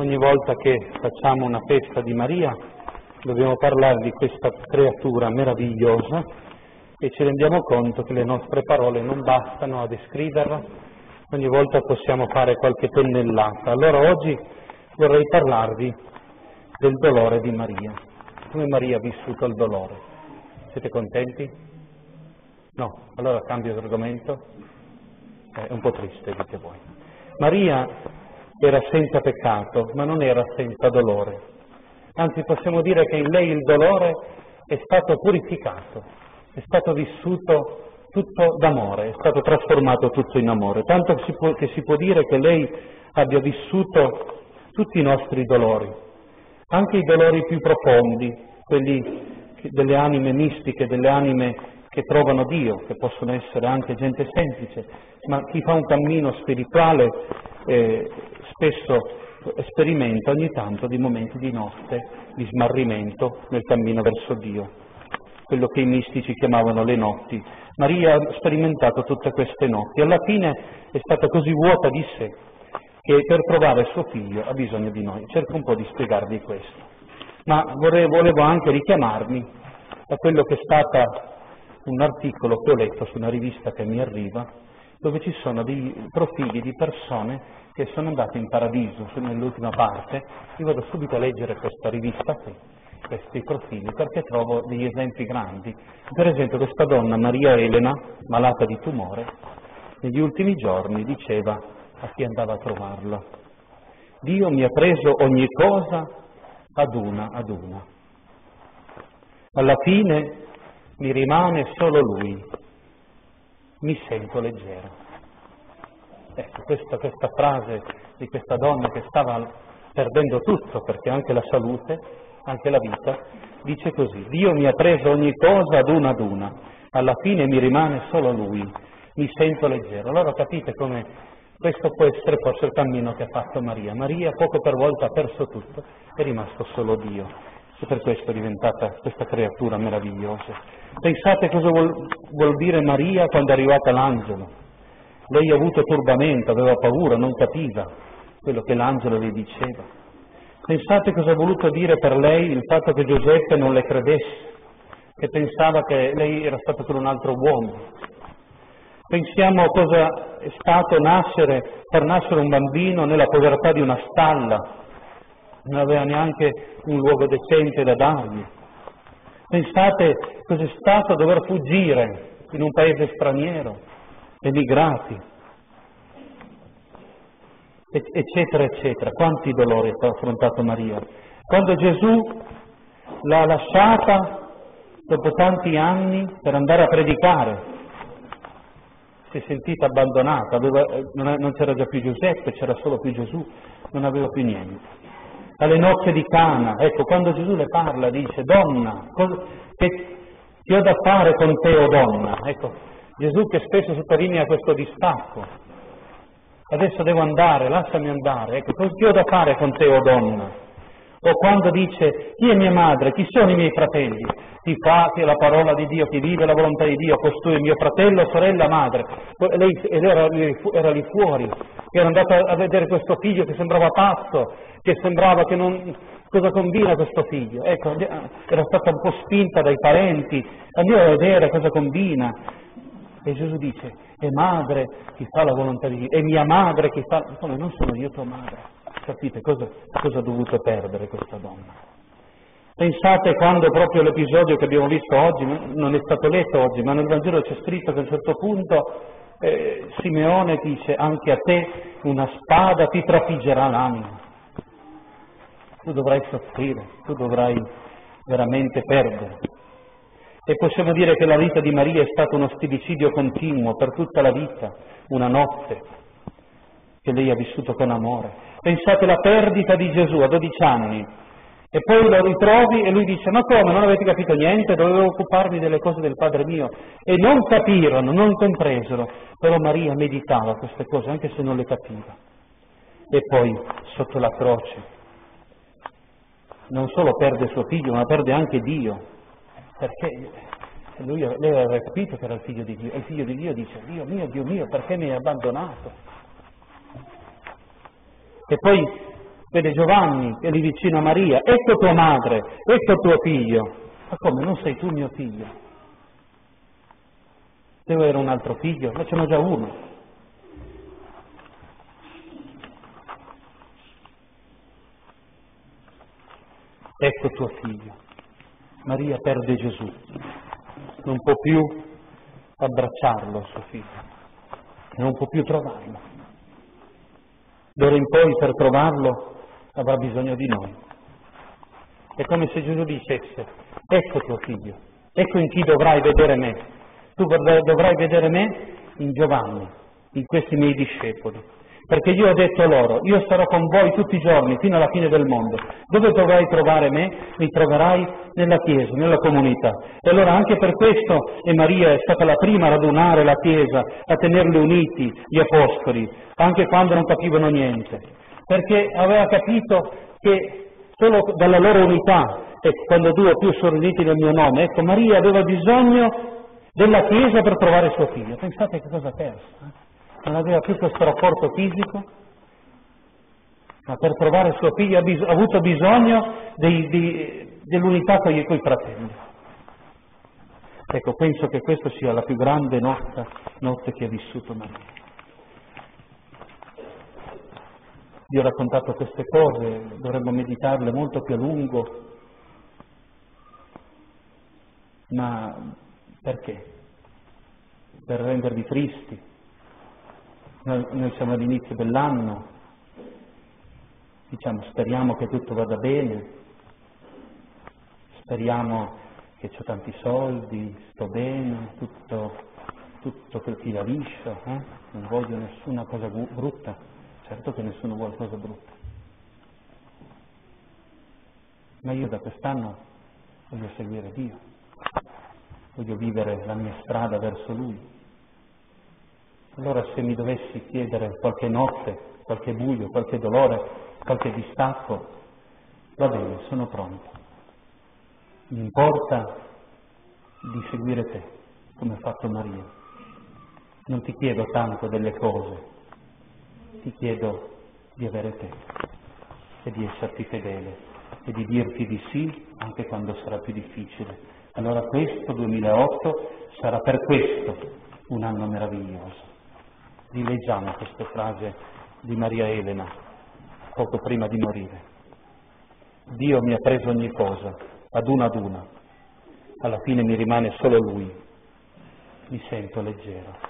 ogni volta che facciamo una festa di Maria dobbiamo parlare di questa creatura meravigliosa e ci rendiamo conto che le nostre parole non bastano a descriverla, ogni volta possiamo fare qualche pennellata. Allora oggi vorrei parlarvi del dolore di Maria, come Maria ha vissuto il dolore. Siete contenti? No, allora cambio argomento. È un po' triste, dite voi. Maria era senza peccato, ma non era senza dolore. Anzi, possiamo dire che in lei il dolore è stato purificato, è stato vissuto tutto d'amore, è stato trasformato tutto in amore, tanto che si può, che si può dire che lei abbia vissuto tutti i nostri dolori, anche i dolori più profondi, quelli delle anime mistiche, delle anime che trovano Dio, che possono essere anche gente semplice, ma chi fa un cammino spirituale eh, spesso sperimenta ogni tanto di momenti di notte, di smarrimento nel cammino verso Dio, quello che i mistici chiamavano le notti. Maria ha sperimentato tutte queste notti, alla fine è stata così vuota di sé che per trovare suo figlio ha bisogno di noi. Cerco un po' di spiegarvi questo. Ma vorrei, volevo anche richiamarmi a quello che è stato un articolo che ho letto su una rivista che mi arriva, dove ci sono dei profili di persone che sono andate in paradiso, sono nell'ultima parte, io vado subito a leggere questa rivista qui, questi profili, perché trovo degli esempi grandi. Per esempio questa donna, Maria Elena, malata di tumore, negli ultimi giorni diceva a chi andava a trovarla, Dio mi ha preso ogni cosa ad una ad una. Alla fine mi rimane solo Lui, mi sento leggero. Ecco, questa, questa frase di questa donna che stava perdendo tutto, perché anche la salute, anche la vita, dice così, Dio mi ha preso ogni cosa ad una ad una, alla fine mi rimane solo Lui, mi sento leggero. Allora capite come questo può essere forse il cammino che ha fatto Maria. Maria poco per volta ha perso tutto, è rimasto solo Dio. E per questo è diventata questa creatura meravigliosa. Pensate cosa vuol, vuol dire Maria quando è arrivata l'angelo. Lei ha avuto turbamento, aveva paura, non capiva quello che l'angelo le diceva. Pensate cosa ha voluto dire per lei il fatto che Giuseppe non le credesse, che pensava che lei era stata con un altro uomo. Pensiamo a cosa è stato nascere, per nascere un bambino nella povertà di una stalla, non aveva neanche un luogo decente da dargli. Pensate cos'è stato dover fuggire in un paese straniero, emigrati, eccetera, eccetera. Quanti dolori ha affrontato Maria. Quando Gesù l'ha lasciata dopo tanti anni per andare a predicare, si è sentita abbandonata, aveva, non, non c'era già più Giuseppe, c'era solo più Gesù, non aveva più niente. Alle nozze di Cana, ecco, quando Gesù le parla dice, donna, cosa, che ti ho da fare con te, o oh donna? Ecco, Gesù che spesso sottolinea questo distacco. Adesso devo andare, lasciami andare, ecco, ti ho da fare con te, o oh donna? O quando dice chi è mia madre, chi sono i miei fratelli, ti fa che la parola di Dio, chi vive la volontà di Dio, costui mio fratello, sorella, madre. Lei era, era lì fuori, era andata a vedere questo figlio che sembrava pazzo, che sembrava che non... Cosa combina questo figlio? Ecco, era stata un po' spinta dai parenti, andiamo a vedere cosa combina. E Gesù dice, è madre chi fa la volontà di Dio, è mia madre chi fa... Come non sono io tua madre? Capite cosa, cosa ha dovuto perdere questa donna? Pensate quando proprio l'episodio che abbiamo visto oggi, non è stato letto oggi, ma nel Vangelo c'è scritto che a un certo punto eh, Simeone dice anche a te una spada ti trafiggerà l'anima. Tu dovrai soffrire, tu dovrai veramente perdere. E possiamo dire che la vita di Maria è stato uno stillicidio continuo per tutta la vita, una notte che lei ha vissuto con amore. Pensate alla perdita di Gesù a 12 anni e poi lo ritrovi e lui dice ma come non avete capito niente, dovevo occuparmi delle cose del Padre mio e non capirono, non compresero, però Maria meditava queste cose anche se non le capiva. E poi sotto la croce non solo perde suo figlio ma perde anche Dio, perché lui, lei aveva capito che era il figlio di Dio e il figlio di Dio dice Dio mio, Dio mio, perché mi hai abbandonato? E poi vede Giovanni che è lì vicino a Maria, ecco tua madre, ecco tuo figlio. Ma come, non sei tu mio figlio? Devo avere un altro figlio? Ma ce n'ho già uno. Ecco tuo figlio. Maria perde Gesù, non può più abbracciarlo suo figlio, non può più trovarlo. D'ora in poi per trovarlo avrà bisogno di noi. È come se Gesù dicesse, ecco tuo figlio, ecco in chi dovrai vedere me. Tu dovrai vedere me in Giovanni, in questi miei discepoli perché io ho detto loro, io sarò con voi tutti i giorni fino alla fine del mondo. Dove dovrai trovare me? Mi troverai nella Chiesa, nella comunità. E allora anche per questo e Maria è stata la prima a radunare la Chiesa, a tenerli uniti, gli Apostoli, anche quando non capivano niente, perché aveva capito che solo dalla loro unità, ecco, quando due o più sono uniti nel mio nome, ecco, Maria aveva bisogno della Chiesa per trovare suo figlio. Pensate che cosa ha perso. Eh? Non aveva più questo rapporto fisico, ma per trovare suo figlio ha, bis- ha avuto bisogno dei, di, dell'unità con i, con i fratelli. Ecco, penso che questa sia la più grande notte, notte che ha vissuto Maria. Vi ho raccontato queste cose, dovremmo meditarle molto più a lungo, ma perché? Per rendervi tristi, noi, siamo all'inizio dell'anno, diciamo speriamo che tutto vada bene, speriamo che ho tanti soldi, sto bene, tutto, tutto quel fila liscio, eh? non voglio nessuna cosa brutta, certo che nessuno vuole cosa brutta. Ma io da quest'anno voglio seguire Dio, voglio vivere la mia strada verso Lui. Allora se mi dovessi chiedere qualche notte, qualche buio, qualche dolore, qualche distacco, va bene, sono pronto. Mi importa di seguire te, come ha fatto Maria. Non ti chiedo tanto delle cose, ti chiedo di avere te e di esserti fedele e di dirti di sì anche quando sarà più difficile. Allora questo 2008 sarà per questo un anno meraviglioso rileggiamo questa frase di Maria Elena poco prima di morire. Dio mi ha preso ogni cosa, ad una ad una, alla fine mi rimane solo Lui, mi sento leggero.